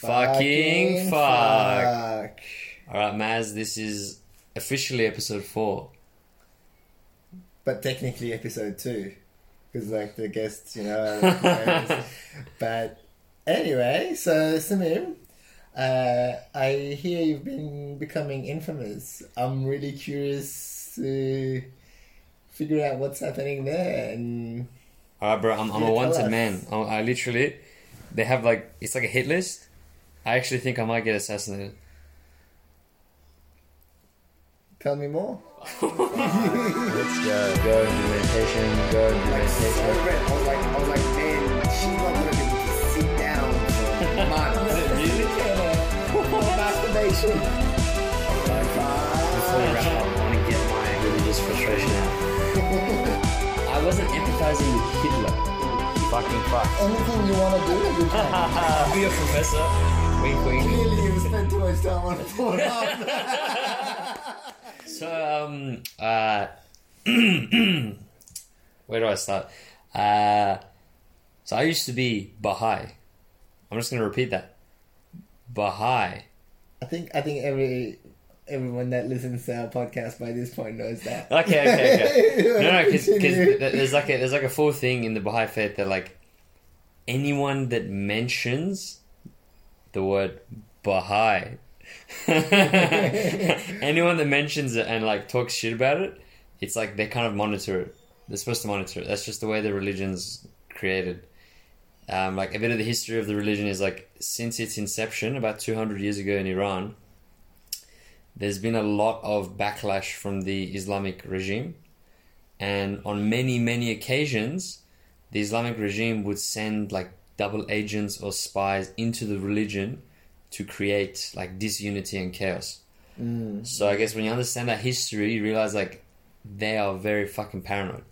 Fucking fuck. fuck. All right, Maz, this is officially episode four. But technically episode two. Because, like, the guests, you know. but anyway, so, Samim, uh, I hear you've been becoming infamous. I'm really curious to figure out what's happening there. And All right, bro, I'm, I'm a wanted us. man. I, I literally, they have like, it's like a hit list. I actually think I might get assassinated. tell me more. Let's go. Go implementation, go Like, so implementation. I was like, I was like, man, she's not gonna be sit down for months. Really? For masturbation. Like, Before we wrap up, I want to get my religious frustration out. I wasn't empathizing with Hitler. Fucking fuck. anything you want to do, you can. Be a professor. Wink, wink. Clearly, you spent too much time on Pornhub. So, um, uh, where do I start? Uh, so I used to be Baha'i. I'm just going to repeat that. Baha'i. I think I think every everyone that listens to our podcast by this point knows that. Okay, okay, okay. No, no, because there's like a there's like a full thing in the Baha'i faith that like anyone that mentions the word Baha'i, anyone that mentions it and like talks shit about it, it's like they kind of monitor it. They're supposed to monitor it. That's just the way the religion's created. Um, like a bit of the history of the religion is like since its inception about 200 years ago in Iran, there's been a lot of backlash from the Islamic regime. And on many, many occasions, the Islamic regime would send like double agents or spies into the religion to create like disunity and chaos. So I guess when you understand that history, you realize like they are very fucking paranoid.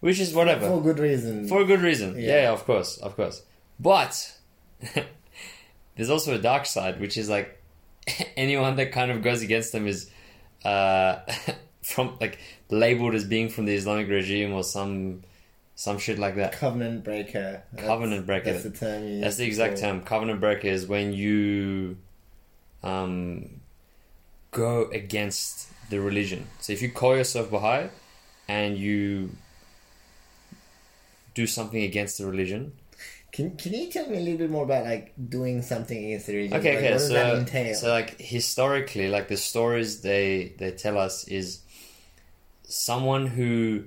Which is whatever. for good reason. For a good reason. Yeah. Yeah, yeah, of course, of course. But there's also a dark side, which is like anyone that kind of goes against them is uh, from like labeled as being from the Islamic regime or some some shit like that. Covenant breaker. That's- Covenant breaker. That's the term. you That's the exact term. Covenant breaker is when you um, go against the religion. So if you call yourself Baha'i and you do something against the religion, Can Can you tell me a little bit more about like doing something against the religion? Okay, Like, okay. So, so like historically, like the stories they they tell us is someone who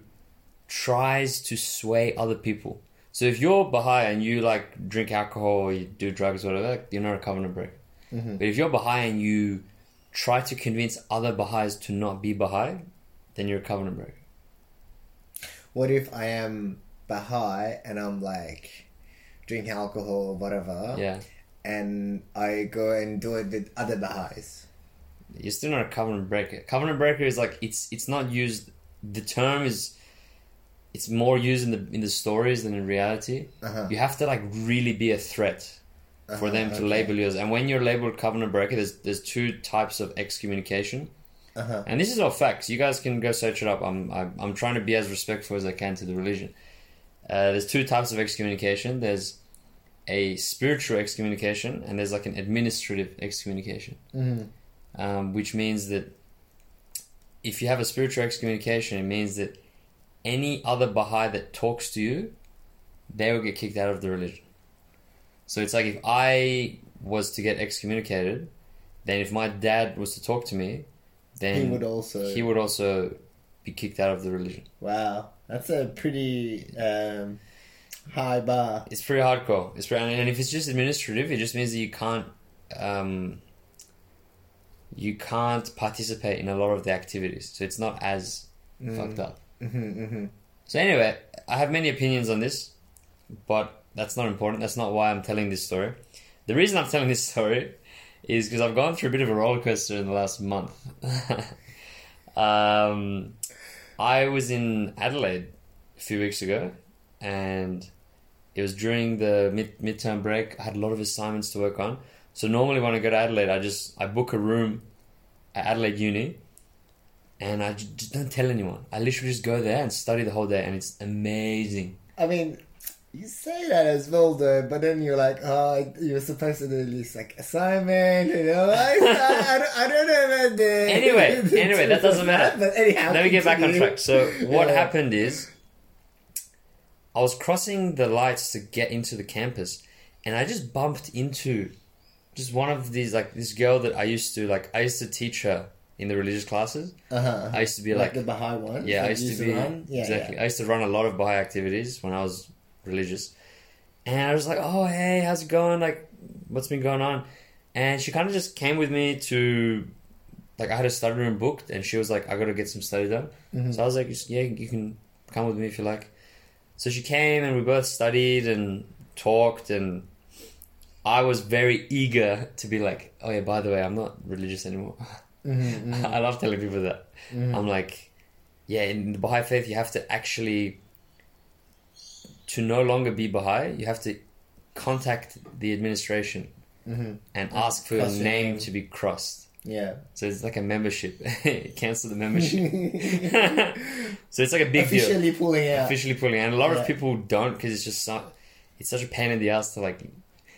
tries to sway other people. So if you're Baha'i and you like drink alcohol or you do drugs or whatever, you're not a covenant breaker. Mm-hmm. But if you're Baha'i and you try to convince other Baha'is to not be Baha'i, then you're a covenant breaker. what if I am Baha'i and I'm like drinking alcohol or whatever, Yeah, and I go and do it with other Baha'is? you're still not a covenant breaker. Covenant breaker is like it's it's not used. The term is it's more used in the in the stories than in reality. Uh-huh. You have to like really be a threat for Uh-huh, them to okay. label you as. And when you're labeled covenant breaker, there's there's two types of excommunication. Uh-huh. And this is all facts. You guys can go search it up. I'm I'm, I'm trying to be as respectful as I can to the religion. Uh, there's two types of excommunication. There's a spiritual excommunication and there's like an administrative excommunication, Mhm. um, which means that if you have a spiritual excommunication, it means that any other Baha'i that talks to you, they will get kicked out of the religion. So it's like if I was to get excommunicated, then if my dad was to talk to me, then He would also. he would also be kicked out of the religion. Wow, that's a pretty um, high bar. It's pretty hardcore. It's pretty, and if it's just administrative, it just means that you can't, um, you can't participate in a lot of the activities. So it's not as fucked up. Mm-hmm, mm-hmm. So anyway, I have many opinions on this, but that's not important. That's not why I'm telling this story. The reason I'm telling this story is because I've gone through a bit of a roller coaster in the last month. um, I was in Adelaide a few weeks ago, and it was during the mid midterm break. I had a lot of assignments to work on. So normally when I go to Adelaide, I just I book a room at Adelaide Uni, and I just don't tell anyone. I literally just go there and study the whole day, and it's amazing. I mean, You say that as well, though, but then you're like, oh, you're supposed to do this like assignment, you know? I, I, I, don't, I don't know about the. Anyway, the anyway, that doesn't matter. But anyhow, Let me get back on track. So what Yeah. happened is, I was crossing the lights to get into the campus, and I just bumped into just one of these like this girl that I used to like. I used to teach her in the religious classes. Uh-huh. I used to be like, like, the Baha'i one. yeah, I used to be? Yeah, exactly. yeah. I used to run a lot of Baha'i activities when I was religious, and I was like, "Oh, hey, how's it going? Like, what's been going on?" And she kind of just came with me to, like, I had a study room booked, and she was like, "I got to get some study done." Mhm. So I was like, "Yeah, you can come with me if you like." So she came, and we both studied and talked, and I was very eager to be like, "Oh yeah, by the way, I'm not religious anymore." Mhm, mhm, I love telling people that. mhm. I'm like, yeah, in the Baha'i faith, you have to actually, to no longer be Baha'i, you have to contact the administration Mhm. and ask for your Cross your name name. to be crossed. Yeah. So it's like a membership. Cancel the membership. so it's like a big deal. Officially pulling out. Officially pulling, and a lot Yeah. of people don't because it's just so, it's such a pain in the ass to like,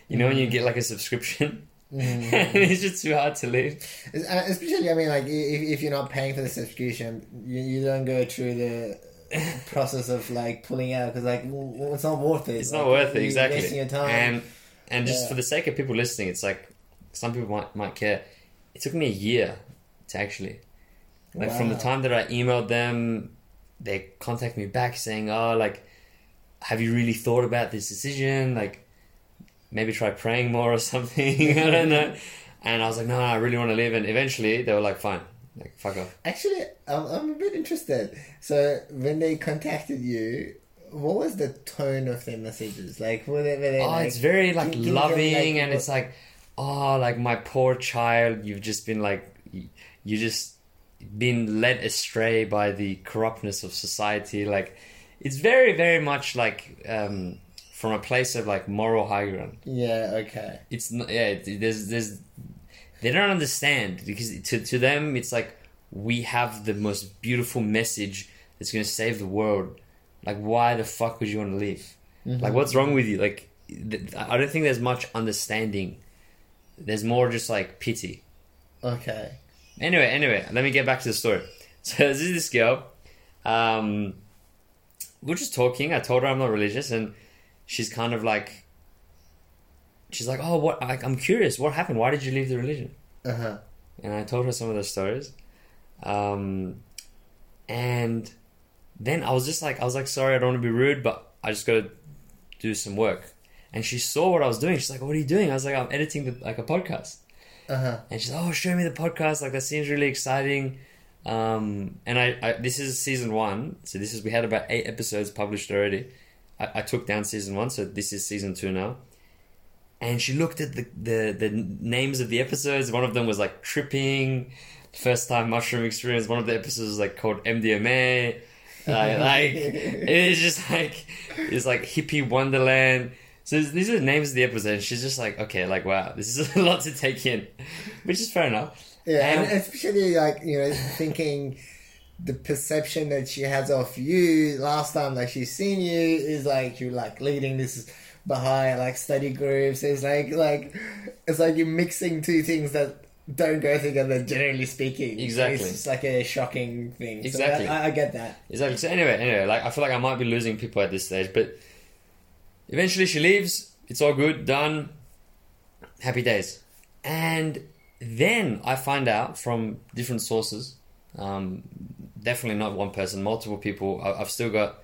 you know, when you get like a subscription, Mhm. it's just too hard to leave. Uh, Especially, I mean, like if, if you're not paying for the subscription, you, you don't go through the process of like pulling out because like w- w- it's not worth it. It's Like, not worth it you're exactly. Wasting your time. And and just Yeah. for the sake of people listening, it's like some people might might care. It took me a year to actually like from the time that I emailed them, they contact me back saying, "Oh, like, have you really thought about this decision? Like, maybe try praying more or something. I don't know." And I was like, "No, I really want to leave." And eventually, they were like, "Fine, like, fuck off." Actually, I'm, I'm a bit interested. So when they contacted you, what was the tone of their messages? Like, were they, were they Oh, like, it's very like can- can you loving, like, and what- it's like, oh, like my poor child, you've just been like, you just been led astray by the corruptness of society. Like, it's very, very much like um, from a place of like moral high ground. yeah, okay. It's not, yeah, it, there's, there's, they don't understand because to to them it's like we have the most beautiful message that's gonna save the world. Like, why the fuck would you want to leave? Like, what's wrong with you? Like, th- I don't think there's much understanding. There's more just like pity. Okay. Anyway, anyway, let me get back to the story. So this is this girl. Um, we're just talking. I told her I'm not religious, and she's kind of like, she's like, "Oh, what? I, I'm curious. What happened? Why did you leave the religion?" Uh huh. And I told her some of the stories. Um, and then I was just like, I was like, sorry, I don't want to be rude, but I just got to do some work. And she saw what I was doing. She's like, what are you doing? I was like, I'm editing the, like a podcast. Uh huh. And she's like, oh, show me the podcast. Like, that seems really exciting. Um, and I, I, this is season one. So this is, we had about eight episodes published already. I, I took down season one. So this is season two now. And she looked at the, the, the names of the episodes. One of them was like tripping, first time mushroom experience. One of the episodes was like called MDMA. Like, like it's just like, it's like hippie wonderland. So these are the names of the episode. And she's just like, okay, like, wow, this is a lot to take in, which is fair enough. Yeah, Um, and especially like you know thinking the perception that she has of you last time like she's seen you is like you're like leading this Baha'i like study groups. It's like like it's like you're mixing two things that don't go together generally speaking. Exactly. it's like a shocking thing. Exactly. So I, I get that. Exactly. So anyway, anyway, like I feel like I might be losing people at this stage, but eventually she leaves. It's all good, done. Happy days. And then I find out from different sources, um, definitely not one person, multiple people. I, I've still got,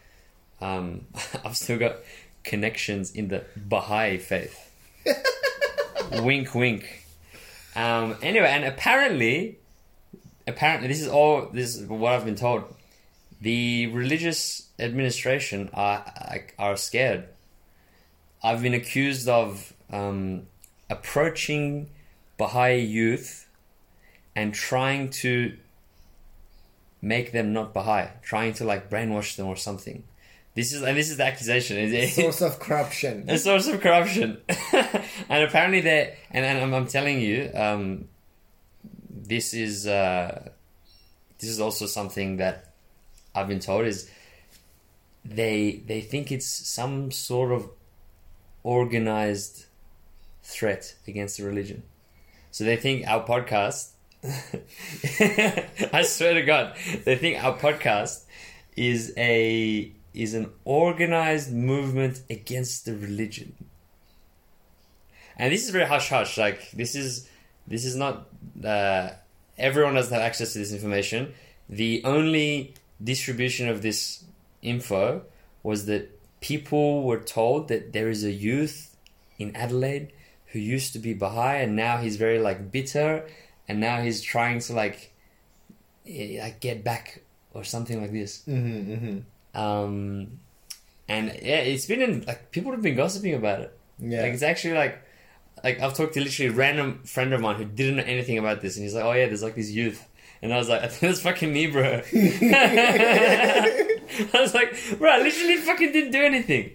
um, I've still got connections in the Baha'i faith. wink, wink. Um, anyway, and apparently, apparently, this is all. This is what I've been told the religious administration are are scared. I've been accused of um, approaching Baha'i youth and trying to make them not Baha'i, trying to like brainwash them or something. This is and this is the accusation. It- Source of corruption. a source of corruption. and apparently they and, and I'm, I'm telling you, um, this is uh, this is also something that I've been told is they they think it's some sort of organized threat against the religion. So they think our podcast I swear to God, they think our podcast is a is an organized movement against the religion. And this is very hush hush. Like this is this is not uh, everyone doesn't have access to this information. The only distribution of this info was that people were told that there is a youth in Adelaide who used to be Baha'i and now he's very like bitter and now he's trying to like eh, like get back or something like this. Mm-hmm, mm-hmm. Um, and yeah, it's been in like people have been gossiping about it. Yeah. Like it's actually like like I've talked to literally a random friend of mine who didn't know anything about this, and he's like, "Oh yeah, there's like this youth," and I was like, "I think that's fucking me, bro." I was like, "Bro, I literally fucking didn't do anything."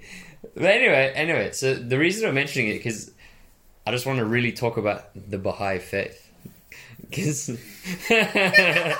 But anyway, anyway, so the reason I'm mentioning it because I just want to really talk about the Baha'i faith. Because I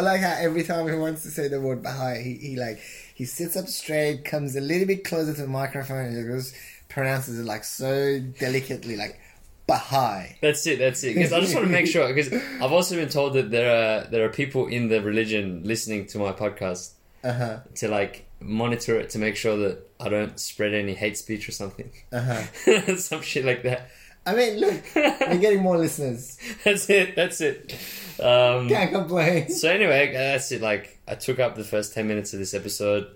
like how every time he wants to say the word Baha'i, he, he like he sits up straight, comes a little bit closer to the microphone, and he goes pronounces it like so delicately, like Baha'i. That's it. That's it. Because I just want to make sure. Because I've also been told that there are there are people in the religion listening to my podcast Uh huh. to like monitor it to make sure that I don't spread any hate speech or something, Uh huh. some shit like that. I mean, look, we're getting more listeners. That's it. That's it. Um, Can't complain. so anyway, that's it. Like I took up the first ten minutes of this episode.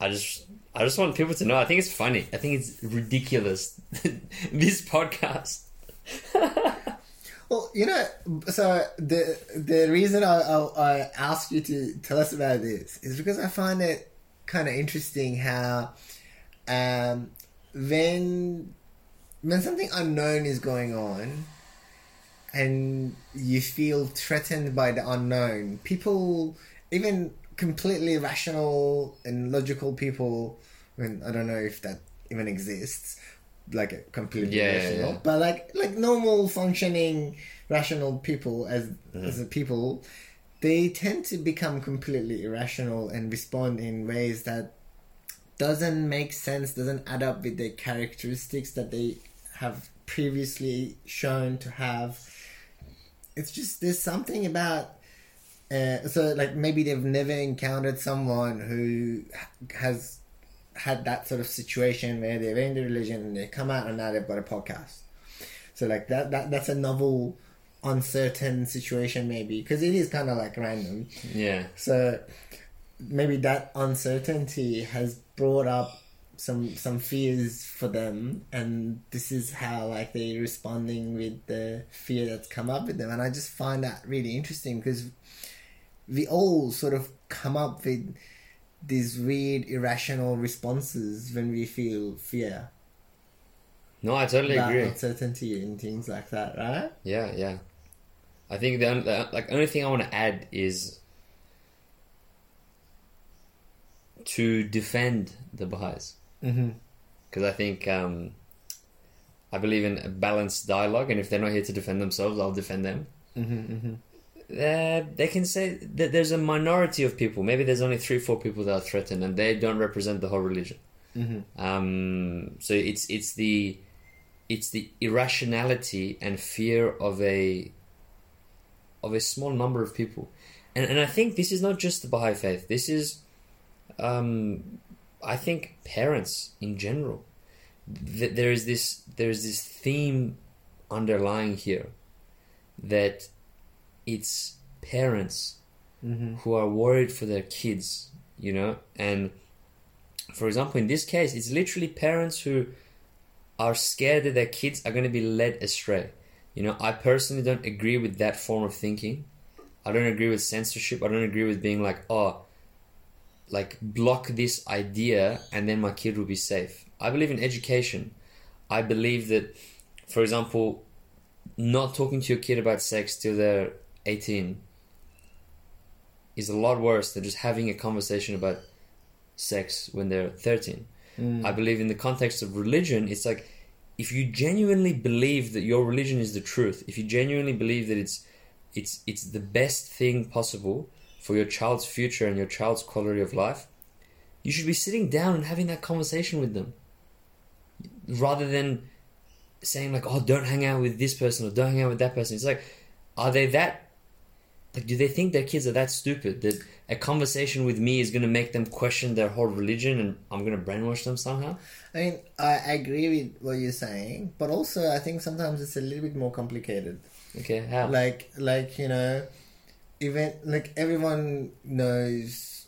I just I just want people to know. I think it's funny. I think it's ridiculous. this podcast. Well, you know, so the the reason I, I, I asked you to tell us about this is because I find it kind of interesting how um, when when something unknown is going on and you feel threatened by the unknown, people, even completely rational and logical people, when I don't know if that even exists, like completely yeah, rational, yeah. but like like normal functioning rational people as Mm-hmm. as a people, they tend to become completely irrational and respond in ways that doesn't make sense, doesn't add up with the characteristics that they have previously shown to have. It's just there's something about uh, so like maybe they've never encountered someone who has had that sort of situation where they're in the religion and they come out and now they've got a podcast. So like that that that's a novel, uncertain situation maybe because it is kind of like random. Yeah. So maybe that uncertainty has brought up some some fears for them and this is how like they're responding with the fear that's come up with them and I just find that really interesting because we all sort of come up with these weird irrational responses when we feel fear No, I totally agree. uncertainty and things like that right Yeah, yeah. I think the, the like only thing I want to add is to defend the Baha'is mm-hmm. because I think um, I believe in a balanced dialogue, and if they're not here to defend themselves, I'll defend them. Mm-hmm, mm-hmm. Uh, they can say that there's a minority of people. Maybe there's only three, four people that are threatened, and they don't represent the whole religion. Mm-hmm. Um, so it's it's the it's the irrationality and fear of a of a small number of people, and and I think this is not just the Baha'i faith. This is, um, I think parents in general. Th- there is this there is this theme underlying here that it's parents Mm-hmm. who are worried for their kids, you know, and for example, in this case, it's literally parents who are scared that their kids are going to be led astray. You know, I personally don't agree with that form of thinking. I don't agree with censorship. I don't agree with being like, oh, like block this idea and then my kid will be safe. I believe in education. I believe that, for example, not talking to your kid about sex till they're 18 is a lot worse than just having a conversation about sex when they're 13. Mm. I believe in the context of religion, it's like if you genuinely believe that your religion is the truth, if you genuinely believe that it's it's it's the best thing possible for your child's future and your child's quality of life, you should be sitting down and having that conversation with them. Rather than saying like oh don't hang out with this person or don't hang out with that person. It's like are they that like do they think their kids are that stupid that a conversation with me is going to make them question their whole religion and i'm going to brainwash them somehow? I mean, I agree with what you're saying, but also I think sometimes it's a little bit more complicated. okay how? Like, like you know, even like everyone knows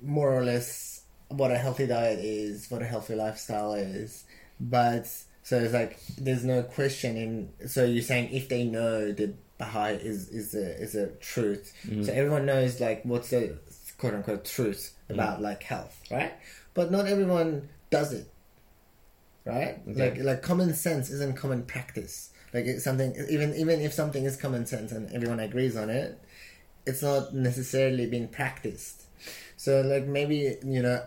more or less what a healthy diet is, what a healthy lifestyle is, but so it's like there's no question in. So you're saying if they know that Baha'i is is a is a truth, mm-hmm. so everyone knows like what's the quote unquote truth mm-hmm. about like health, right? But not everyone does it, right? Okay. Like like common sense isn't common practice. Like it's something even even if something is common sense and everyone agrees on it, it's not necessarily being practiced. So like maybe you know,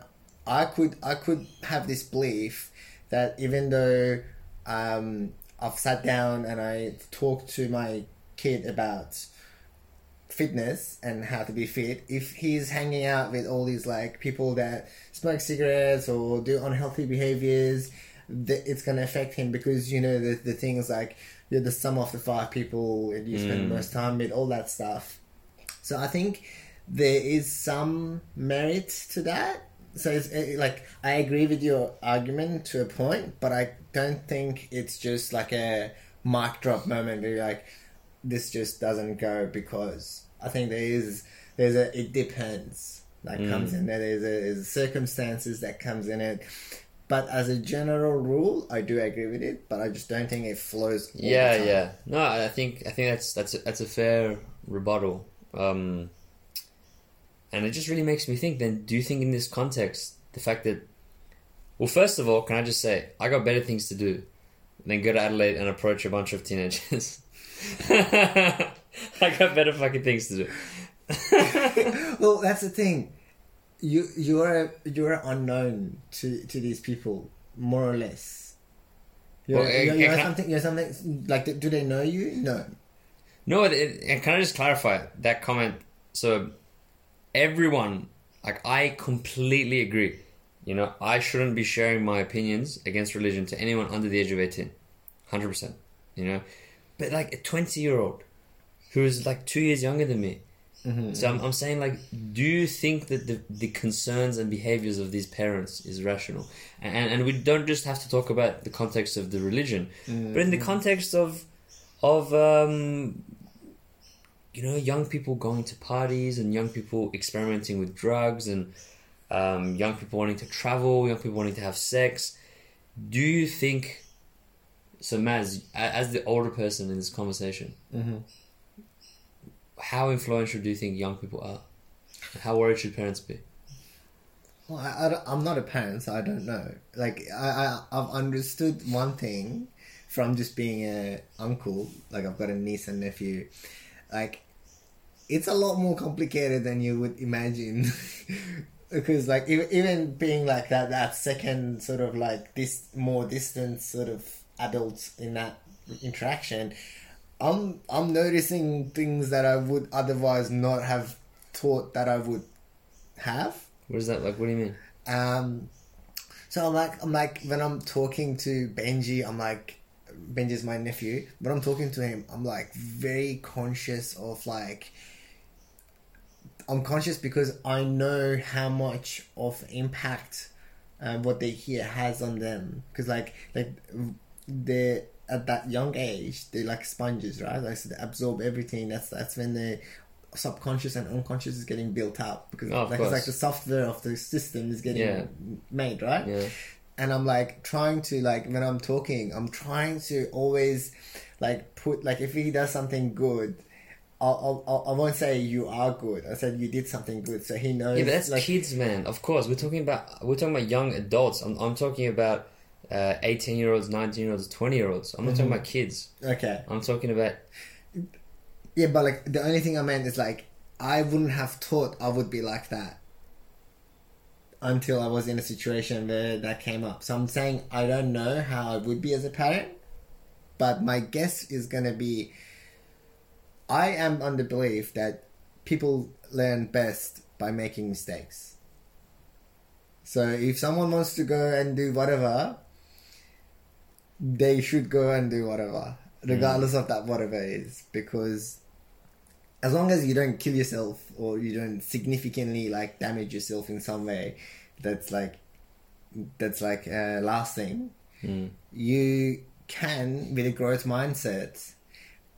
I could I could have this belief that even though um, I've sat down and I talked to my kid about fitness and how to be fit, if he's hanging out with all these like people that smoke cigarettes or do unhealthy behaviors, th- it's gonna affect him because you know the the things like you're the sum of the five people and you spend Mm. most time with all that stuff. So I think there is some merit to that. So it's eh, like I agree with your argument to a point, but I don't think it's just like a mic drop moment where you're like this just doesn't go because I think there is there's a it depends that comes in there. There's, a, there's circumstances that comes in it. But as a general rule, I do agree with it, but I just don't think it flows. Yeah yeah no i think i think that's that's a, that's a fair rebuttal um and it just really makes me think then do you think in this context the fact that well first of all can i just say i got better things to do than go to adelaide and approach a bunch of teenagers i got better fucking things to do well, that's the thing. You you're you're unknown to to these people more or less. You're, Well, you're, you're something. You're something like. Do they know you? No. No, it, it, and can I just clarify that comment? So, everyone, like, I completely agree. You know, I shouldn't be sharing my opinions against religion to anyone under the age of 18. 100%. You know? But, like, a 20 year old who's, like, two years younger than me. Mm-hmm. So, I'm, I'm saying, like, do you think that the, the concerns and behaviors of these parents is rational? And, and we don't just have to talk about the context of the religion, but in the mm-hmm. context of of um, you know young people going to parties and young people experimenting with drugs and um, young people wanting to travel, young people wanting to have sex. Do you think? So, Maz, as the older person in this conversation, Mhm. how influential do you think young people are? How worried should parents be? Well, I, am not a parent, so I don't know. Like I, I I've understood one thing from just being a uncle. Like I've got a niece and nephew. Like it's a lot more complicated than you would imagine. because like even, being like that that second sort of like this more distant sort of adult in that interaction i'm i'm noticing things that i would otherwise not have thought that i would have What is that like? What do you mean? um, so I'm like, I'm like, when I'm talking to Benji, I'm like, Benji's my nephew. When I'm talking to him, I'm like very conscious of like, I'm conscious because I know how much of impact uh, what they hear has on them. Because like, like they at that young age, they're like sponges, right? Like so they absorb everything. That's that's when the subconscious and unconscious is getting built up because Oh, like it's like the software of the system is getting Yeah. made, right? Yeah. And I'm like trying to like when I'm talking, I'm trying to always like put like if he does something good, I'll, I'll, I won't say you are good. I said you did something good, so he knows. Yeah, but that's like, kids, man. Of course, we're talking about we're talking about young adults. I'm I'm talking about uh, eighteen year olds, nineteen year olds, twenty year olds. I'm not talking about kids. Okay, I'm talking about yeah, but like the only thing I meant is like I wouldn't have thought I would be like that until I was in a situation where that came up. So I'm saying I don't know how I would be as a parent, but my guess is gonna be I am on the belief that people learn best by making mistakes. So if someone wants to go and do whatever, they should go and do whatever, mm. regardless of that whatever is, because as long as you don't kill yourself or you don't significantly like damage yourself in some way, that's like that's like uh, lasting. Mm. You can, with a growth mindset,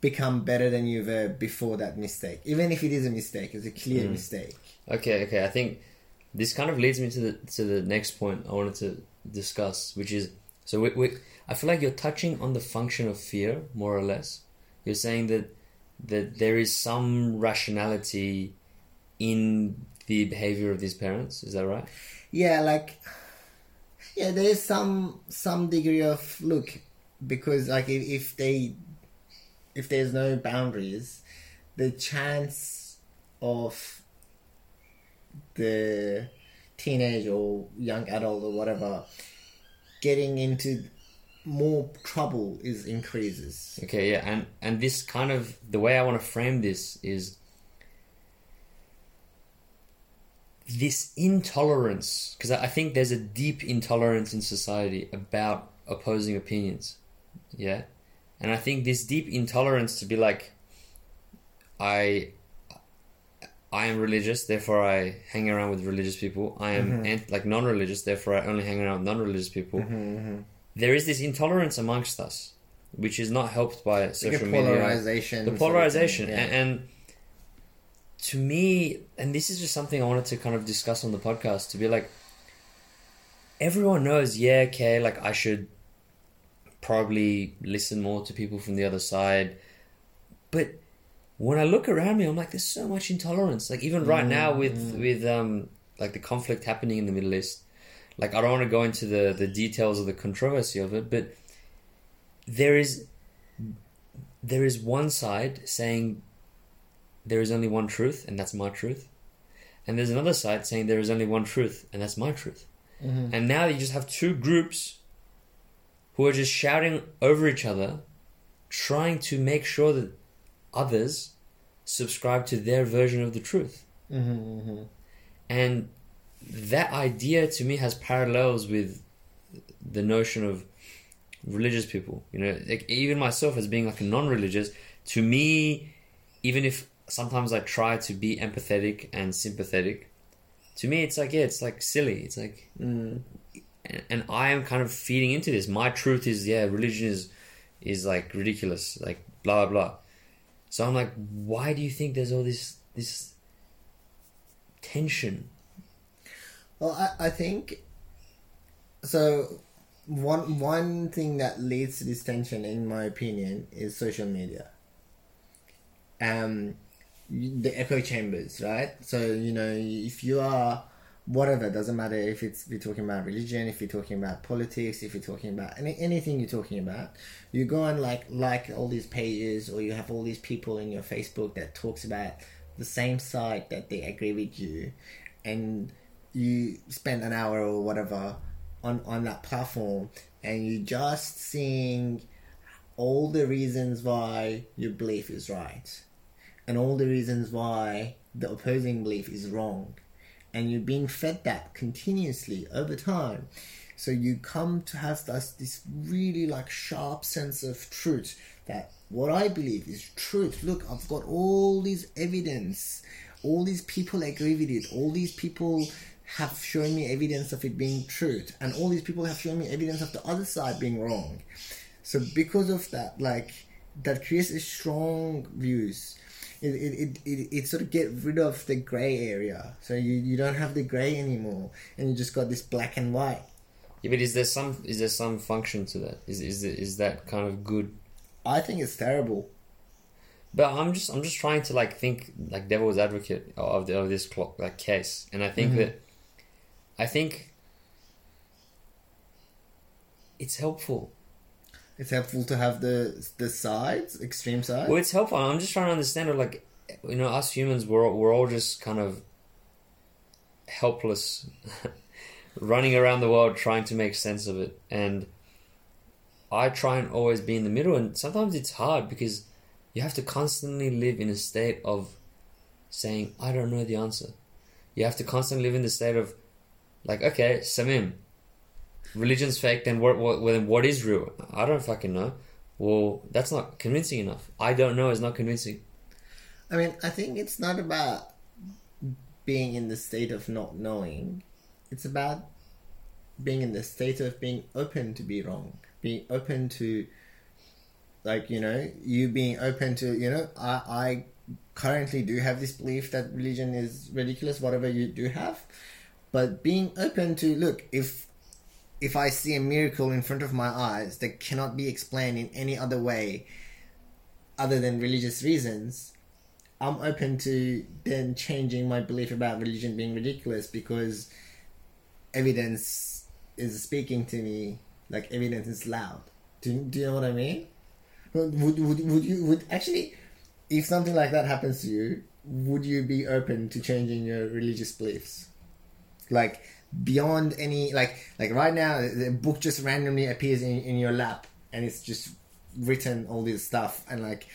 become better than you were before that mistake. Even if it is a mistake, it's a clear Mm. mistake. Okay, okay. I think this kind of leads me to the to the next point I wanted to discuss, which is so we, we I feel like you're touching on the function of fear more or less. You're saying that that there is some rationality in the behavior of these parents. Is that right? Yeah, like yeah, there is some some degree of look because like if, if they if there's no boundaries, the chance of the teenage or young adult or whatever getting into more trouble is increases. Okay, yeah, and and this kind of the way I want to frame this is this intolerance because I think there's a deep intolerance in society about opposing opinions, yeah, and I think this deep intolerance to be like, I. I am religious, therefore I hang around with religious people. I am mm-hmm. ant- like non-religious, therefore I only hang around with non-religious people. Mm-hmm, mm-hmm. There is this intolerance amongst us, which is not helped by Like social media polarization. the polarization yeah. and, and to me and this is just something i wanted to kind of discuss on the podcast to be like everyone knows yeah okay like i should probably listen more to people from the other side but when i look around me i'm like there's so much intolerance like even right now with with um like the conflict happening in the middle east like i don't want to go into the the details of the controversy of it but there is there is one side saying there is only one truth and that's my truth and there's another side saying there is only one truth and that's my truth Mhm. and now you just have two groups who are just shouting over each other trying to make sure that others subscribe to their version of the truth Mhm, mhm. and that idea to me has parallels with the notion of religious people. You know, like even myself as being like a non-religious, to me, even if sometimes I try to be empathetic and sympathetic, to me it's like yeah, it's like silly. It's like, Mm. and, and I am kind of feeding into this. My truth is yeah, religion is is like ridiculous, like blah blah blah. So I'm like, why do you think there's all this this tension? Well, I, I think so. One one thing that leads to this tension, in my opinion, is social media. Um, the echo chambers, right? So you know, if you are whatever, doesn't matter if it's we're talking about religion, if you're talking about politics, if you're talking about any anything you're talking about, you go and like like all these pages, or you have all these people in your Facebook that talks about the same side that they agree with you, and you spend an hour or whatever on on that platform and you're just seeing all the reasons why your belief is right and all the reasons why the opposing belief is wrong. And you're being fed that continuously over time. So you come to have this, this really like sharp sense of truth that what i believe is truth. Look i've got all these evidence. All these people agree with it. All these people have shown me evidence of it being truth and all these people have shown me evidence of the other side being wrong so because of that like that creates a strong views it, it, it, it, it sort of get rid of the gray area so you, you don't have the gray anymore and you just got this black and white Yeah, but is there some is there some function to that? Is is is that kind of good? i think it's terrible But I'm just I'm just trying to like think like devil's advocate of the, of this clock like case, and I think Mhm. that I think it's helpful. it's helpful to have the the sides extreme sides Well, it's helpful. I'm just trying to understand. it. Like you know, us humans, we're all- we're all just kind of helpless, running around the world trying to make sense of it, and I try and always be in the middle. And sometimes it's hard because you have to constantly live in a state of saying, "I don't know the answer." You have to constantly live in the state of, Like, okay, Samim, religion's fake. Then what? What? Then what is real? I don't fucking know. Well, that's not convincing enough. I don't know is not convincing. I mean, I think it's not about being in the state of not knowing. It's about being in the state of being open to be wrong, being open to, like you know, you being open to you know, I I currently do have this belief that religion is ridiculous, whatever you do have, but being open to look if if I see a miracle in front of my eyes that cannot be explained in any other way other than religious reasons, I'm open to then changing my belief about religion being ridiculous because evidence is speaking to me like evidence is loud. Do, do you know what I mean? Would, would, would, you would actually if something like that happens to you, would you be open to changing your religious beliefs? Like beyond any like like right now the book just randomly appears in, in your lap and it's just written all this stuff and like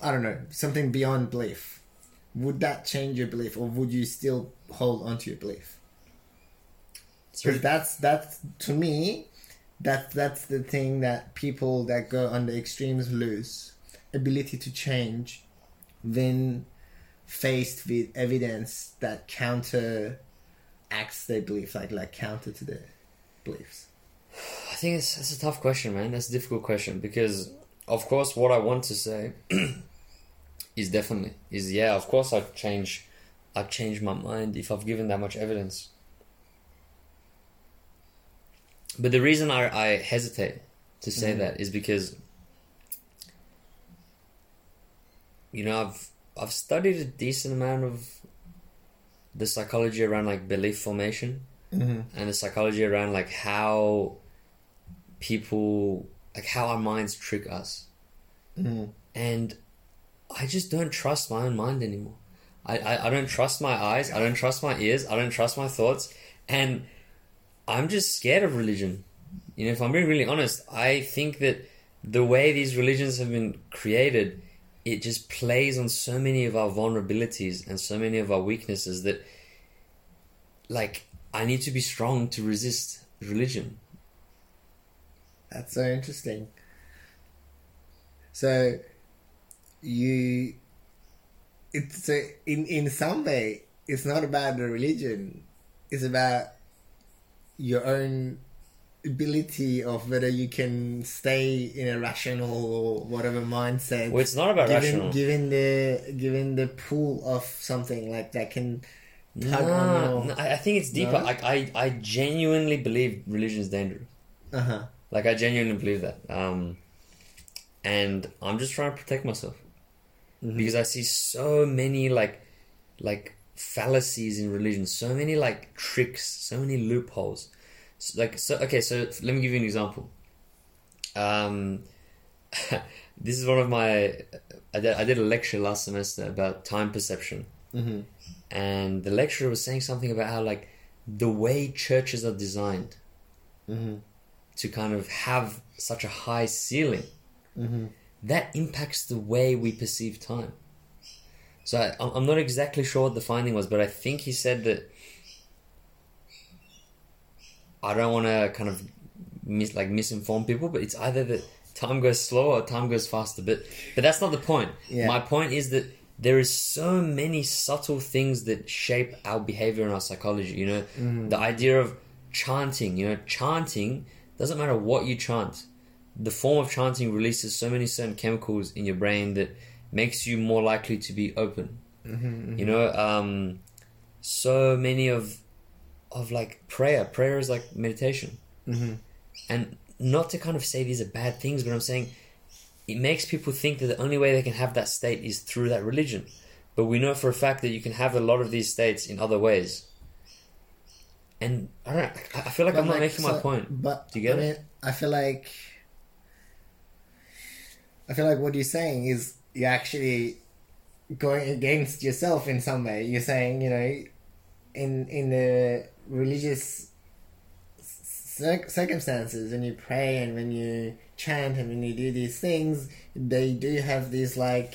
I don't know, something beyond belief. Would that change your belief or would you still hold onto your belief? Because that's that's to me, that that's the thing that people that go on the extremes lose ability to change when faced with evidence that counter acts their beliefs, like like counter to their beliefs. I think it's that's a tough question, man. That's a difficult question because, of course, what I want to say is definitely is yeah. Of course, I've changed. I've changed my mind if I've given that much evidence. But the reason I, I hesitate to say Mhm. that is because you know I've I've studied a decent amount of the psychology around like belief formation Mm-hmm. and the psychology around like how people like how our minds trick us. Mm-hmm. and i just don't trust my own mind anymore. I, I i don't trust my eyes. I don't trust my ears. I don't trust my thoughts. And i'm just scared of religion. You know if i'm being really honest i think that the way these religions have been created it just plays on so many of our vulnerabilities and so many of our weaknesses that like i need to be strong to resist religion That's so interesting. So you it's so in in some way it's not about the religion. It's about your own ability of whether you can stay in a rational or whatever mindset. well it's not about given, rational given the given the pull of something like that can No, your no, I think it's deeper. No? Like I, I genuinely believe religion is dangerous. uh-huh. Like I genuinely believe that. Um, and I'm just trying to protect myself Mhm. because I see so many like, like fallacies in religion. So many like tricks. So many loopholes. So, like so. Okay, so let me give you an example. Um, this is one of my. I did, I did a lecture last semester about time perception Mm-hmm. and the lecturer was saying something about how like the way churches are designed Mm-hmm. to kind of have such a high ceiling Mm-hmm. that impacts the way we perceive time so I, i'm not exactly sure what the finding was but i think he said that i don't want to kind of mis- like misinform people but it's either that time goes slow or time goes faster but but that's not the point Yeah. my point is that there is so many subtle things that shape our behavior and our psychology you know Mm-hmm. the idea of chanting you know chanting doesn't matter what you chant the form of chanting releases so many certain chemicals in your brain that makes you more likely to be open Mm-hmm. you know um so many of of like prayer prayer is like meditation Mm-hmm. and not to kind of say these are bad things but i'm saying it makes people think that the only way they can have that state is through that religion but we know for a fact that you can have a lot of these states in other ways and i don't know i feel like But i'm not like, making my point But Do you get I it? I feel like I feel like what you're saying is you're actually going against yourself in some way. You're saying, you know, in in the religious cir- circumstances, when you pray and when you chant and when you do these things, they do have these like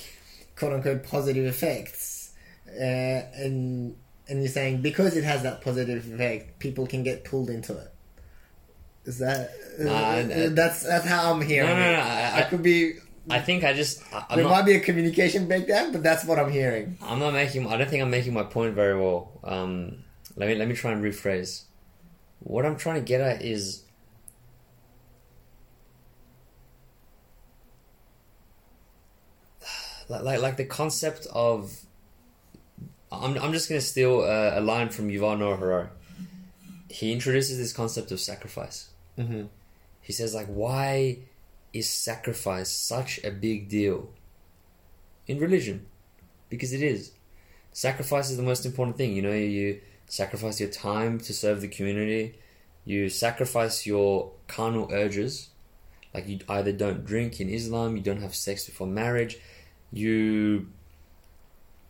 quote unquote positive effects, uh, and and you're saying because it has that positive effect, people can get pulled into it. Is that uh, that's that's how I'm hearing No, no, it. no, I- I- could be I think I just I- there not, might be a communication breakdown, but that's what I'm hearing. I'm not making. I don't think I'm making my point very well. Um, let me let me try and rephrase. What I'm trying to get at is. Like, like, the concept of. I'm, I'm just going to steal a, a line from Yuval Noah Harari. He introduces this concept of sacrifice. Mm-hmm. He says, like, why is sacrifice such a big deal in religion? Because it is. Sacrifice is the most important thing. You know, you sacrifice your time to serve the community. You sacrifice your carnal urges. Like you either don't drink in Islam, you don't have sex before marriage. You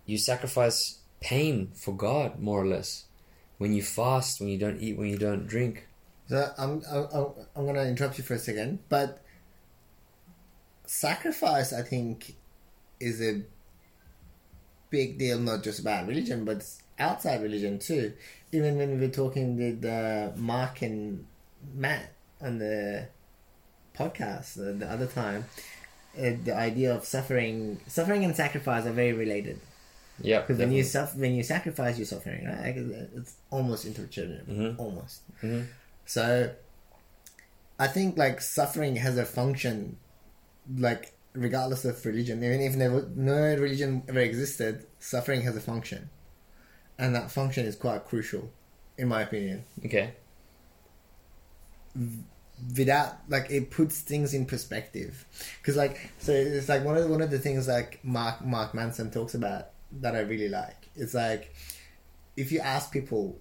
you sacrifice pain for God, more or less. When you fast, when you don't eat, when you don't drink. So I'm I'm, I'm to interrupt you for a second, but sacrifice, I think, is a big deal. Not just about religion, but outside religion too. Even when we were talking with uh, Mark and Matt on the podcast uh, the other time, uh, the idea of suffering, suffering and sacrifice are very related. Yeah, Because when you suffer, when you sacrifice, you're suffering, right? It's- almost interchangeable, Mhm. almost. Mhm. So, I think like suffering has a function, like regardless of religion. Even if no religion ever existed, suffering has a function, and that function is quite crucial, in my opinion. okay. without like it puts things in perspective. Because like so it's like one of the, one of the things like mark mark manson talks about that i really like. It's like if you ask people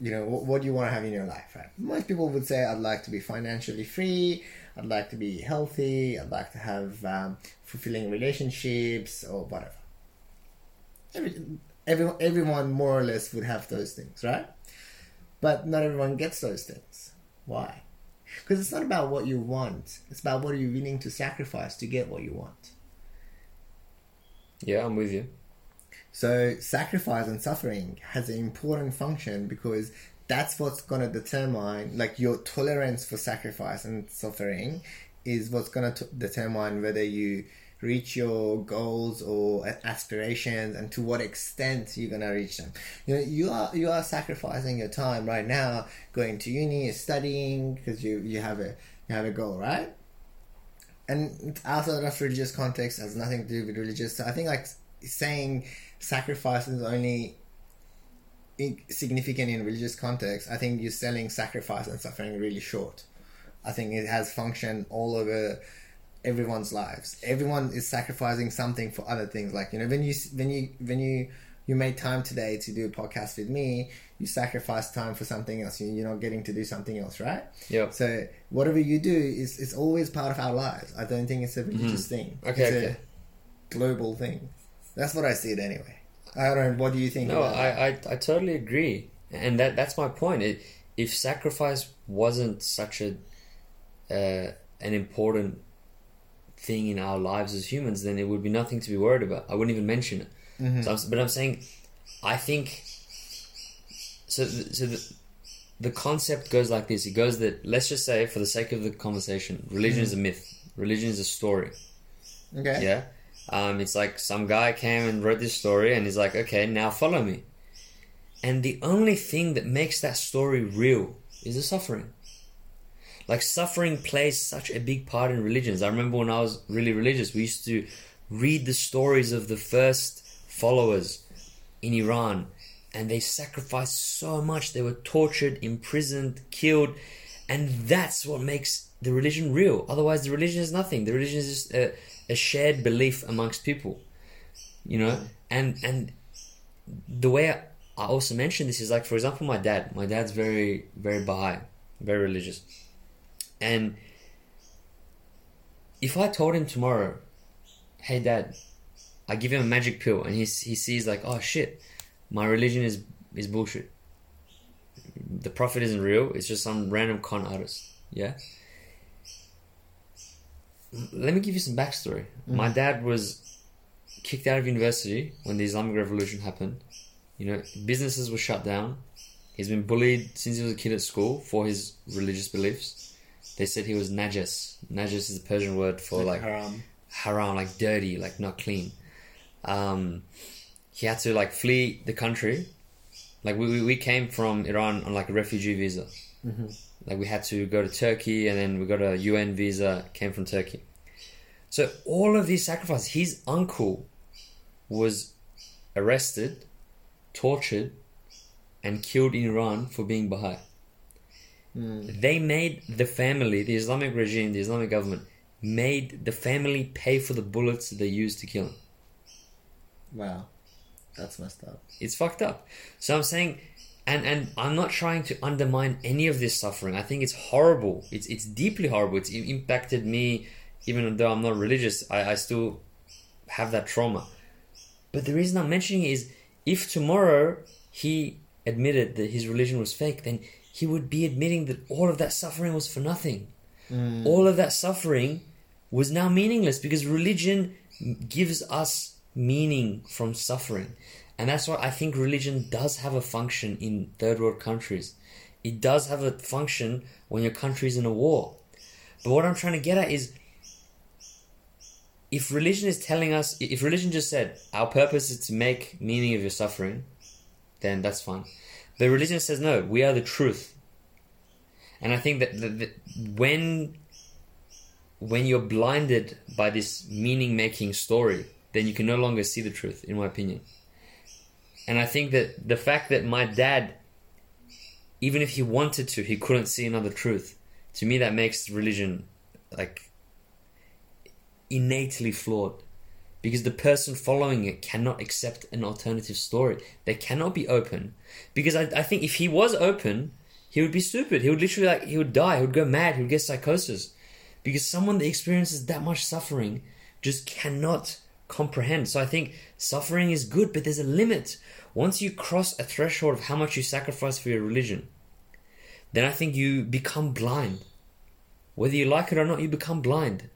you know what, what do you want to have in your life right? Most people would say i'd like to be financially free. I'd like to be healthy. I'd like to have um, fulfilling relationships or whatever. Every, everyone, everyone more or less would have those things right but not everyone gets those things why because it's not about what you want. It's about what are you willing to sacrifice to get what you want. Yeah, I'm with you. So sacrifice and suffering has an important function because that's what's going to determine like your tolerance for sacrifice and suffering is what's going to determine whether you reach your goals or aspirations and to what extent you're to reach them. You know you are you are sacrificing your time right now going to uni studying because you you have a you have a goal right? And outside of religious context has nothing to do with religious. So i think like saying sacrifice is only significant in religious context. I think you're selling sacrifice and suffering really short. I think it has function all over everyone's lives. Everyone is sacrificing something for other things. Like you know, when you when you when you you made time today to do a podcast with me, you sacrifice time for something else. You- You're not getting to do something else, right? Yeah. So whatever you do is it's always part of our lives. I don't think it's a religious thing. Okay, it's okay. a global thing. That's what I see it anyway. I don't know. What do you think? No? I, I, I totally agree, and that that's my point. It, if sacrifice wasn't such a uh, an important thing in our lives as humans, then it would be nothing to be worried about. I wouldn't even mention it. Mm-hmm. So I'm, but I'm saying, I think. So, th- so the, the concept goes like this. It goes that let's just say, for the sake of the conversation, religion is a myth. Religion is a story. okay. Yeah. Um, it's like some guy came and wrote this story and he's like, okay, now follow me. And the only thing that makes that story real is the suffering. Like suffering plays such a big part in religions. I remember when I was really religious, we used to read the stories of the first followers in Iran and they sacrificed so much. They were tortured, imprisoned, killed, and that's what makes the religion real. Otherwise, the religion is nothing. The religion is just a, a shared belief amongst people, you know. And and the way I, I also mentioned this is like, for example, my dad. My dad's very very Baha'i, very religious, and if I told him tomorrow, "Hey, Dad," I give him a magic pill, and he he sees like, "Oh shit." my religion is is bullshit. The prophet isn't real. It's just some random con artist. Yeah. Let me give you some backstory. Mm-hmm. My dad was kicked out of university when the Islamic Revolution happened. You know, businesses were shut down. He's been bullied since he was a kid at school for his religious beliefs. They said he was najis. Najis is a Persian word for like haram. haram, like dirty, like not clean. Um, he had to like flee the country. Like we, we, we came from Iran on like a refugee visa. Like we had to go to Turkey and then we got a UN visa, came from Turkey. So all of these sacrifices, his uncle was arrested, tortured, and killed in Iran for being Baha'i. Hmm. They made the family, the Islamic regime, the Islamic government, made the family pay for the bullets they used to kill him. Wow, that's messed up. It's fucked up. So I'm saying, and and I'm not trying to undermine any of this suffering. I think it's horrible. It's it's deeply horrible. It's impacted me, even though I'm not religious. I, I still have that trauma. But the reason I'm mentioning it is, if tomorrow he admitted that his religion was fake, then he would be admitting that all of that suffering was for nothing. Mm. All of that suffering was now meaningless because religion gives us meaning from suffering. And that's why I think religion does have a function in third world countries. It does have a function when your country's in a war. But what I'm trying to get at is if religion is telling us, if religion just said, our purpose is to make meaning of your suffering, then that's fine. But religion says, no, we are the truth. And I think that, that, that when when you're blinded by this meaning making story, then you can no longer see the truth, in my opinion. And I think that the fact that my dad, even if he wanted to, he couldn't see another truth. To me, that makes religion like innately flawed. Because the person following it cannot accept an alternative story. They cannot be open. Because I, I think if he was open, he would be stupid. He would literally like he would die. He would go mad. He would get psychosis. Because someone that experiences that much suffering just cannot comprehend. So I think suffering is good, but there's a limit. Once you cross a threshold of how much you sacrifice for your religion, then I think you become blind. Whether you like it or not, you become blind.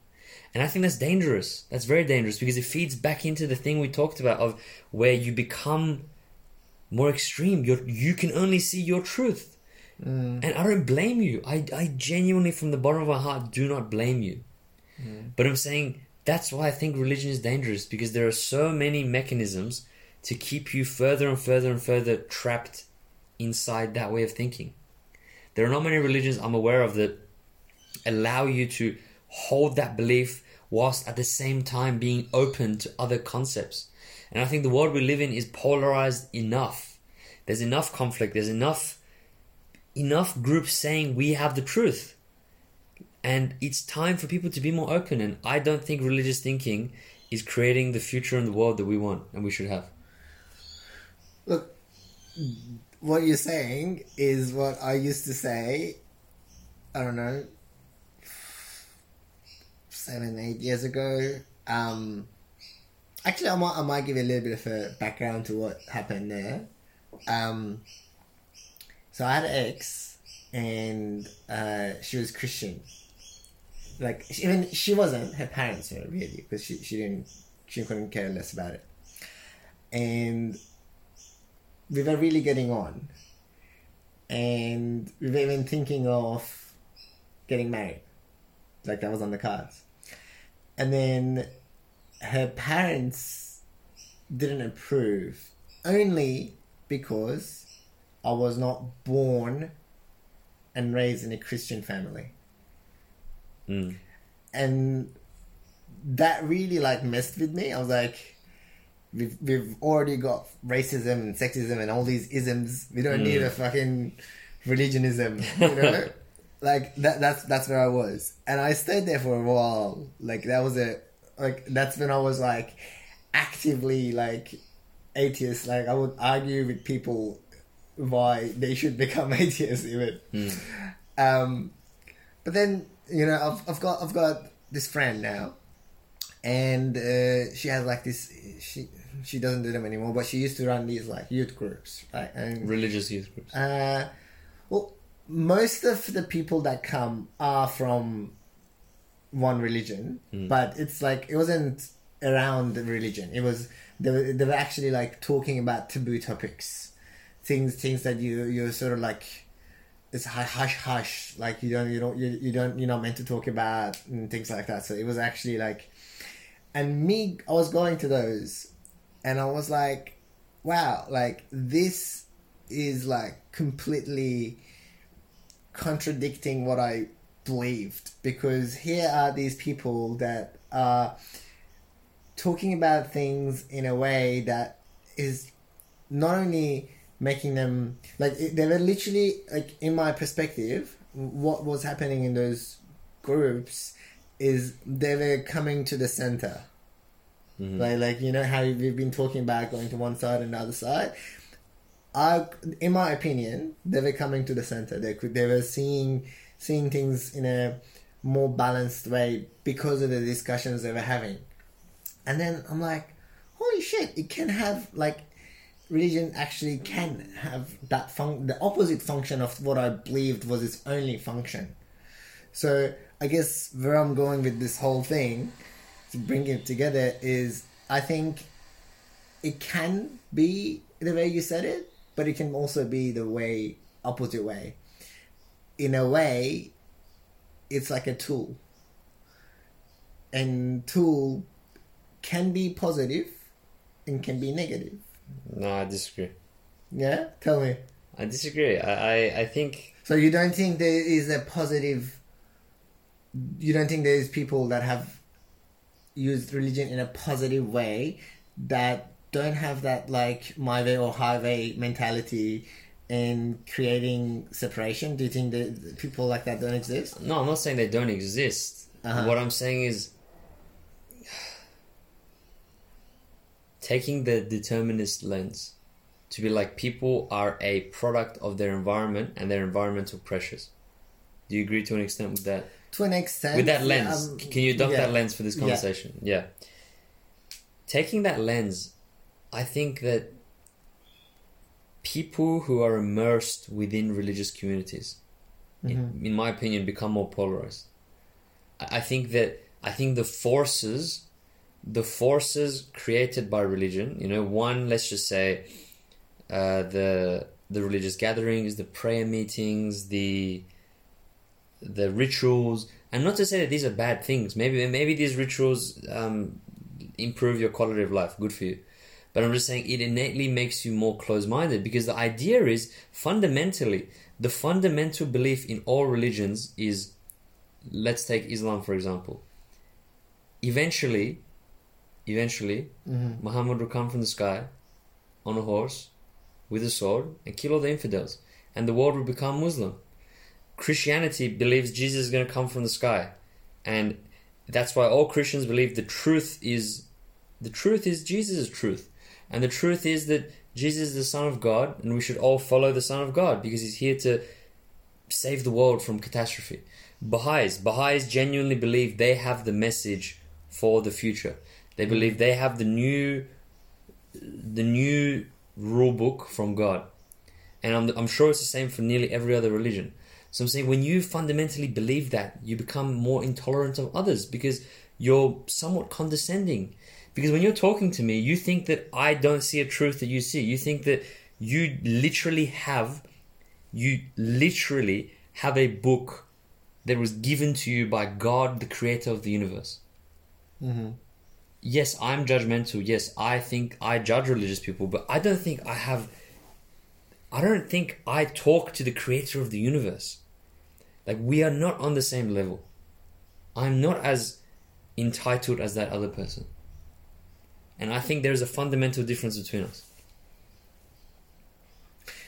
And I think that's dangerous. That's very dangerous because it feeds back into the thing we talked about of where you become more extreme. You you can only see your truth. Mm. And I don't blame you. I, I genuinely, from the bottom of my heart, do not blame you. Mm. But I'm saying that's why I think religion is dangerous because there are so many mechanisms to keep you further and further and further trapped inside that way of thinking. There are not many religions I'm aware of that allow you to hold that belief whilst at the same time being open to other concepts. And I think the world we live in is polarized enough. There's enough conflict, there's enough enough groups saying we have the truth. And it's time for people to be more open and I don't think religious thinking is creating the future and the world that we want and we should have. Look, what you're saying is what I used to say. I don't know, seven, eight years ago. Um, actually, I might, I might give you a little bit of a background to what happened there. Um, so I had an ex, and uh, she was Christian. Like she, even she wasn't. Her parents were really because she she didn't she couldn't care less about it, and we were really getting on, and we were even thinking of getting married, like that was on the cards, and then her parents didn't approve only because I was not born and raised in a Christian family. Mm. And that really like messed with me. I was like, we've, we've already got racism and sexism and all these isms. We don't need a fucking religionism, you know? like that that's that's where I was. And I stayed there for a while. Like that was a like that's when I was like actively like atheist. Like I would argue with people why they should become atheists even. Um, but then you know I've I've got I've got this friend now, and uh, she has like this. She she doesn't do them anymore, but she used to run these like youth groups, right? And Religious youth groups. uh, most of the people that come are from one religion, hmm. but it's like it wasn't around the religion. It was they were, they were actually like talking about taboo topics, things things that you you're sort of like it's hush hush like you don't you don't you, you don't you're not meant to talk about and things like that. So it was actually like, and me I was going to those, and I was like, wow, like this is like completely contradicting what I believed because here are these people that are talking about things in a way that is not only making them like they were literally like in my perspective what was happening in those groups is they were coming to the center. Mm-hmm. Like like you know how we've been talking about going to one side and the other side In my opinion, they were coming to the center. They could, they were seeing, seeing things in a more balanced way because of the discussions they were having. And then I'm like, holy shit! It can have like, religion actually can have that fun, the opposite function of what I believed was its only function. So I guess where I'm going with this whole thing, to bring it together, is I think it can be the way you said it, but it can also be the way opposite way. In a way, it's like a tool. And tool can be positive and can be negative. No, I disagree. Yeah? Tell me. I disagree. I, I, I think So you don't think there is a positive you don't think there's people that have used religion in a positive way that don't have that like my way or highway mentality in creating separation? Do you think that people like that don't exist? no. I'm not saying they don't exist. Uh-huh. What I'm saying is taking the determinist lens to be like people are a product of their environment and their environmental pressures. Do you agree to an extent with that? To an extent. with that yeah, lens um, can you adopt yeah. that lens for this Yeah. conversation yeah. taking that lens i think that people who are immersed within religious communities Mm-hmm. in, in my opinion become more polarized. I, I think that i think the forces the forces created by religion you know one let's just say uh, the the religious gatherings the prayer meetings the the rituals and not to say that these are bad things. Maybe maybe these rituals um, improve your quality of life. Good for you but i'm just saying it innately makes you more close-minded because the idea is fundamentally the fundamental belief in all religions is let's take islam for example. Eventually eventually Mhm. muhammad will come from the sky on a horse with a sword and kill all the infidels and the world will become muslim. Christianity believes Jesus is going to come from the sky, and that's why all Christians believe the truth is the truth is Jesus' truth, and the truth is that Jesus is the Son of God, and we should all follow the Son of God because He's here to save the world from catastrophe. Baha'is, Baha'is genuinely believe they have the message for the future. They mm. believe they have the new, the new rule book from God, and I'm I'm sure it's the same for nearly every other religion. So I'm saying when you fundamentally believe that, you become more intolerant of others because you're somewhat condescending. Because when you're talking to me, you think that I don't see a truth that you see. You think that you literally have, you literally have a book that was given to you by God, the creator of the universe. Mhm. Yes, I'm judgmental. Yes, I think I judge religious people, but I don't think I have I don't think I talk to the creator of the universe. Like, we are not on the same level. I'm not as entitled as that other person. And I think there's a fundamental difference between us.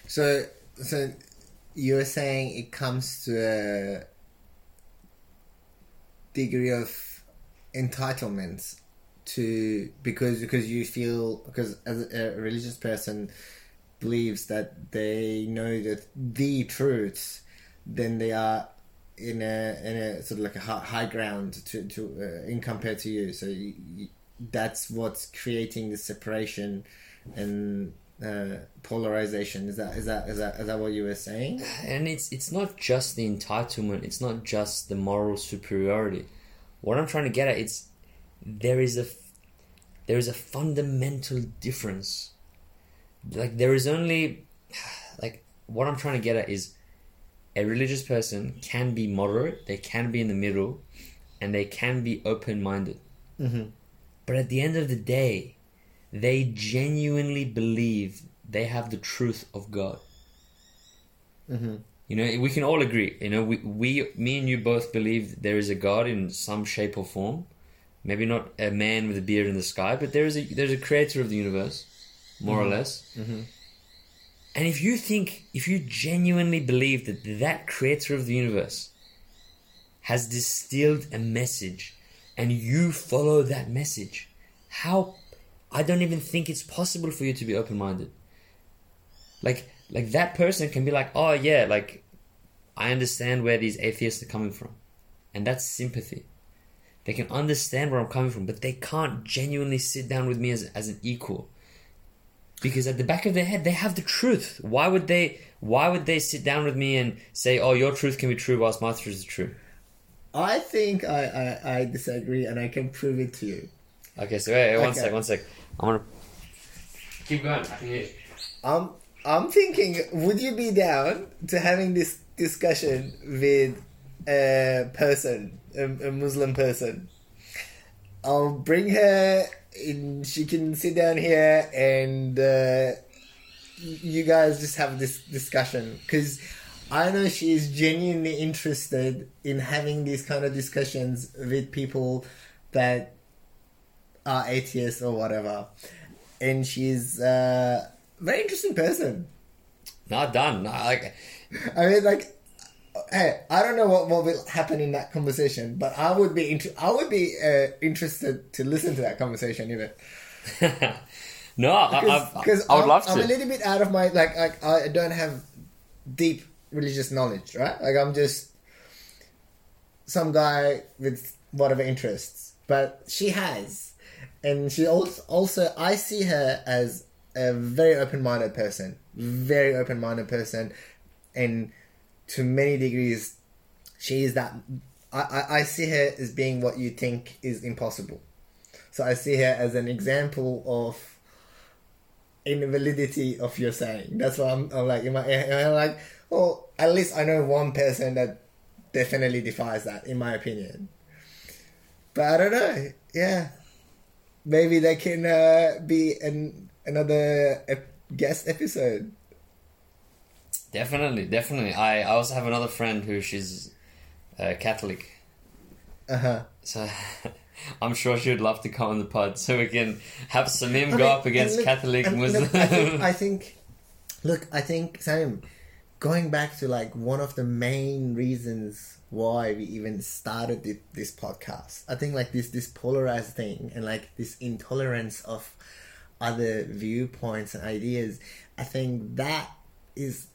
So, so you're saying it comes to a degree of entitlement to because because you feel because as a religious person believes that they know that the truths, then they are in a in a sort of like a high, ground to to uh, in compared to you. So you, that's what's creating the separation and uh, polarization. Is that is that is that is that what you were saying? And it's it's not just the entitlement, it's not just the moral superiority. What I'm trying to get at it's there is a there is a fundamental difference. Like there is only like what I'm trying to get at is a religious person can be moderate, they can be in the middle, and they can be open minded. Mm-hmm. But at the end of the day, they genuinely believe they have the truth of God. Mm-hmm. You know, we can all agree. You know, we, we, me and you both believe there is a God in some shape or form. Maybe not a man with a beard in the sky, but there is a there's a creator of the universe, more or less. Mhm. And if you think, if you genuinely believe that that creator of the universe has distilled a message, and you follow that message, how? I don't even think it's possible for you to be open minded. Like, like that person can be like, oh yeah, like I understand where these atheists are coming from, and that's sympathy. They can understand where I'm coming from, but they can't genuinely sit down with me as, as an equal. Because at the back of their head, they have the truth. Why would they? Why would they sit down with me and say, "Oh, your truth can be true, whilst my truth is true"? I think I, I, I disagree, and I can prove it to you. Okay, so wait, wait, one Okay. sec, one sec. I want to keep going. I can hear. you. I'm I'm thinking, would you be down to having this discussion with a person, a, a Muslim person? I'll bring her in. She can sit down here, and uh, you guys just have this discussion because I know she is genuinely interested in having these kind of discussions with people that are atheists or whatever, and she's uh, a very interesting person. Not done. No, like, I mean, like, hey, I don't know what, what will happen in that conversation, but I would be inter- I would be uh, interested to listen to that conversation even no, I, I, because I would I'm, love I'm a little bit out of my like like I don't have deep religious knowledge, right? Like I'm just some guy with whatever interests, but she has, and she also also I see her as a very open minded person, very open minded person, and to many degrees, she is that. I, I, I see her as being what you think is impossible. So I see her as an example of invalidity of your saying. That's why I'm, I'm like, am I, am like, well, at least I know one person that definitely defies that, in my opinion. But I don't know. Yeah, maybe they can uh, be an another ep- guest episode. Definitely, definitely. I, I also have another friend who she's uh, Catholic, Uh huh. so I'm sure she would love to come on the pod so we can have Samim I go mean, up against look- Catholic Muslim. look, I, think, I think, look, I think, Sam, going back to like one of the main reasons why we even started thi- this podcast, I think like this this polarized thing and like this intolerance of other viewpoints and ideas. I think that is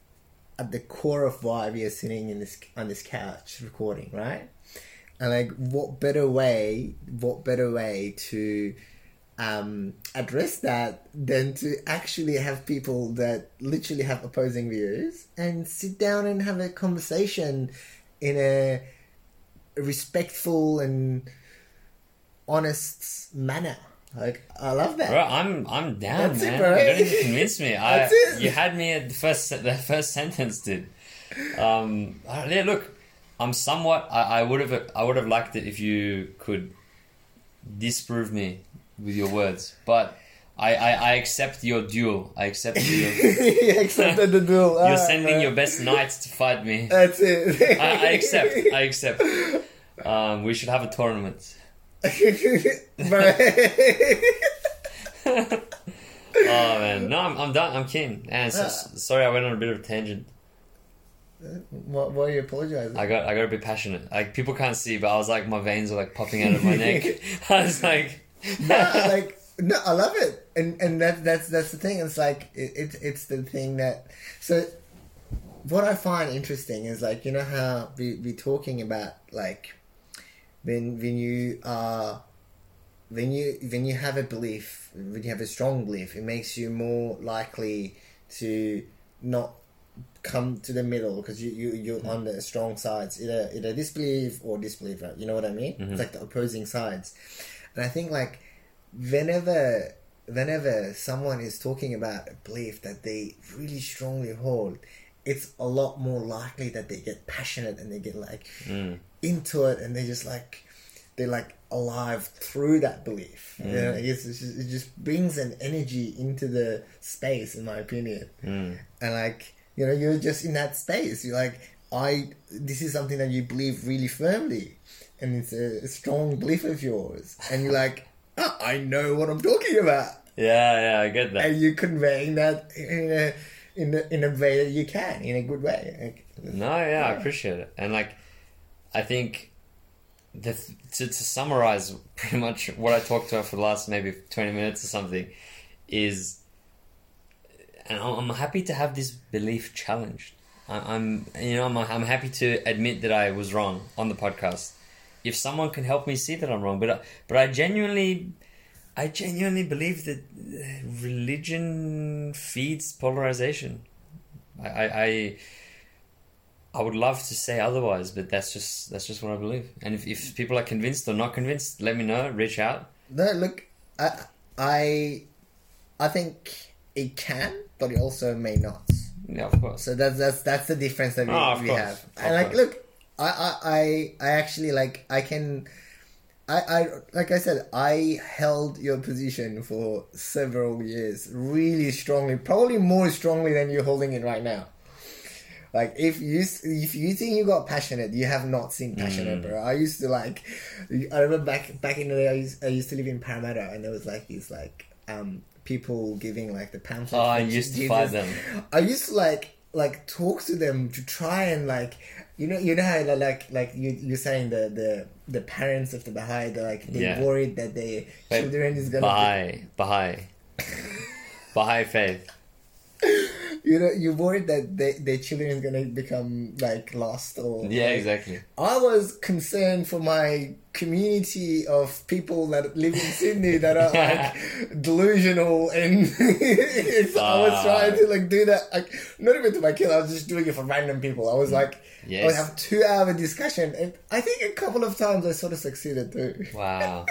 at the core of why we are sitting in this on this couch recording, right? And like, what better way? What better way to um, address that than to actually have people that literally have opposing views and sit down and have a conversation in a respectful and honest manner. Like, I love that. Bro, I'm I'm down, That's it, man. bro. You don't to convince me. I, it. You had me at the first the first sentence, dude. Um, yeah, look, I'm somewhat. I, I would have I would have liked it if you could disprove me with your words, but I, I, I accept your duel. I accept your. you accepted the duel. You're sending man. your best knights to fight me. That's it. I, I accept. I accept. Um, we should have a tournament. Oh man, no, I'm, I'm done. I'm keen. And so, sorry, I went on a bit of a tangent. what, why are you apologizing? I got I got a bit passionate. Like people can't see, but I was like my veins are like popping out of my neck. I was like, no, like no, I love it, and and that that's that's the thing. It's like it, it's it's the thing that so. What I find interesting is like you know how we we talking about like when when you are when you when you have a belief when you have a strong belief it makes you more likely to not come to the middle because you, you you're mm-hmm. on the strong sides either either disbelief or disbelief right? you know what i mean mm-hmm. it's like the opposing sides and i think like whenever whenever someone is talking about a belief that they really strongly hold, it's a lot more likely that they get passionate and they get like Mm. into it and they just like they're like alive through that belief. You know, I guess it's just, it just brings an energy into the space, in my opinion. Mm. And like you know, you're just in that space. You're like, I. This is something that you believe really firmly, and it's a, strong belief of yours. And you're like, oh, I know what I'm talking about, Yeah, yeah, I get that. and you're conveying that in a in a, in a way that you can, in a good way. Like, No, yeah, I appreciate it. And like, I think the to, to summarize pretty much what I talked about for the last maybe twenty minutes or something is, and I'm happy to have this belief challenged. I'm you know I'm I'm happy to admit that I was wrong on the podcast. If someone can help me see that I'm wrong, but I, but I genuinely. I genuinely believe that uh, religion feeds polarization. I, I, I I would love to say otherwise, but that's just that's just what I believe. And if, if people are convinced or not convinced, let me know. Reach out. No, look, I, I, I think it can, but it also may not. Yeah, of course. So that's that's that's the difference that we, Oh, we have. Of And like, course. look, I, I, I, I actually like I can. I, I like I said, I held your position for several years, really strongly, probably more strongly than you're holding it right now. Like if you if you think you got passionate, you have not seen passionate, Mm. bro. I used to like, I remember back back in the day, I used, I used to live in Parramatta, and there was like these like um people giving like the pamphlets. Oh, I used to fight them. I used to like like talk to them to try and like you know you know how like like you you're saying the the the parents of the Baha'i they're like they're Yeah. worried that their children is gonna Baha'i, Baha'i, Baha'i faith. You know you're worried that they, their children is gonna become like lost or Yeah, like- exactly. I was concerned for my community of people that live in Sydney that are like delusional and I was Ah. trying to like do that like not even to my kid I was just doing it for random people I was like I would Yes. have two hour discussion and I think a couple of times I sort of succeeded too Wow,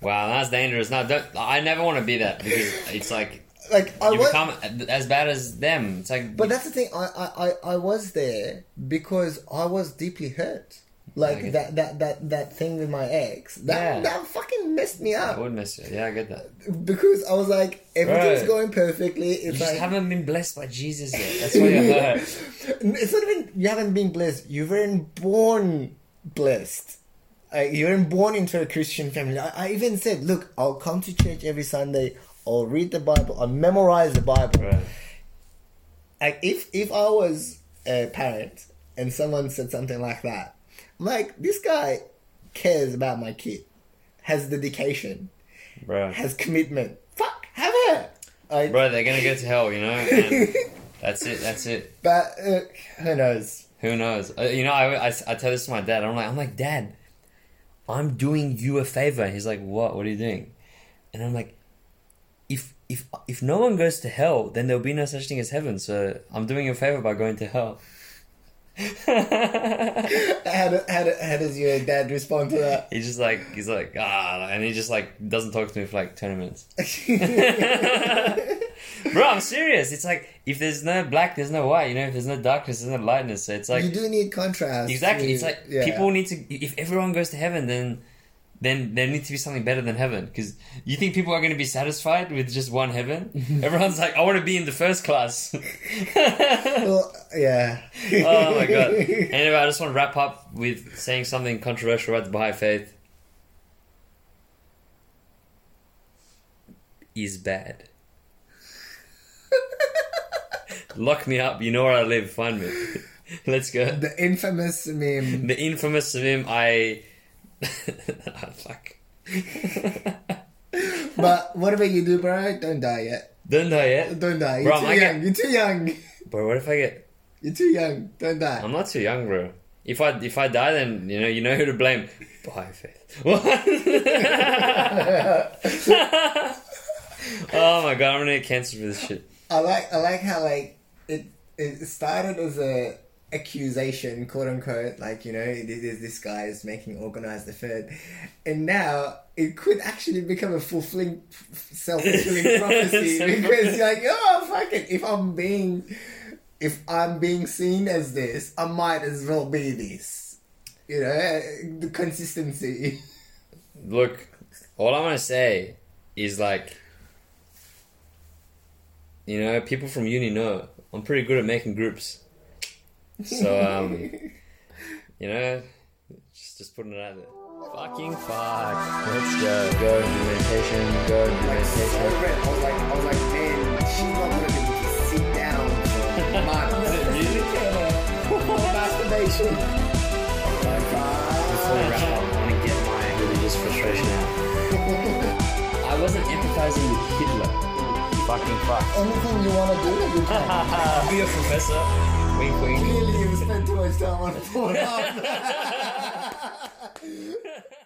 wow, that's dangerous. No, I never want to be that because it's like like I you was become as bad as them. It's like, but that's the thing I, I, I, was there because I was deeply hurt like get that, that that that thing with my ex that Yeah. that fucking messed me up I would miss it. Yeah, I get that. because I was like everything's Right. going perfectly. You It's just like haven't been blessed by Jesus yet. That's why you're hurt. it's not even you haven't been blessed. You weren't born blessed. Uh, you weren't born into a Christian family. I, I even said, look, I'll come to church every Sunday. I'll read the Bible. I'll memorize the Bible. Right. Like if if I was a parent and someone said something like that, I'm like this guy cares about my kid, has dedication, Bro. has commitment. Fuck, have her. I, Bro, they're gonna go to hell, you know? And that's it, that's it. But uh, who knows? Who knows? Uh, you know, I, I, I tell this to my dad. I'm like, I'm like, Dad, I'm doing you a favor. He's like, What? What are you doing? And I'm like, if if no one goes to hell, then there'll be no such thing as heaven. So I'm doing you a favor by going to hell. How, do, how, do, how does your dad respond to that? He's just like, he's like, ah, and he just like doesn't talk to me for like ten minutes. Bro, I'm serious. It's like if there's no black, there's no white. You know, if there's no darkness, there's no lightness. So it's like you do need contrast. exactly. to- It's like yeah. people need to. If everyone goes to heaven, then then there needs to be something better than heaven. Because you think people are going to be satisfied with just one heaven? Everyone's like, I want to be in the first class. Well, yeah. oh my god. Anyway, I just want to wrap up with saying something controversial about the Baha'i faith. Is bad. Lock me up. You know where I live. Find me. Let's go. the infamous meme. The infamous meme. I. Ah, fuck. But whatever you do, bro, don't die yet. Don't die yet, Don't die. You're Bro, too I young. get- You're too young. bro. What if I get? You're too young. Don't die. I'm not too young, bro. If I if I die, then you know you know who to blame. Baha'i faith. What? oh my god, I'm gonna get cancelled for this shit. I like I like how like it it started as a accusation, quote unquote, like you know, this, this guy is making organized effort, and now it could actually become a fulfilling, self fulfilling prophecy because you're like, oh fuck it, if I'm being, if I'm being seen as this, I might as well be this. You know, the consistency. Look, all I want to say is like, you know, people from uni know I'm pretty good at making groups. So, um, you know, just just putting it out there. Fucking fuck. Let's go. Go do meditation. Go do like meditation. red. I was like, I was like, man, she's not gonna be able to sit down for months. Really? For masturbation. Like, Before we wrap up, I want to get my religious frustration out. I wasn't empathizing with Hitler. Fucking fuck. Anything you want to do, you can. Be a professor. Wink, wink. Clearly, you spent too much time on Pornhub.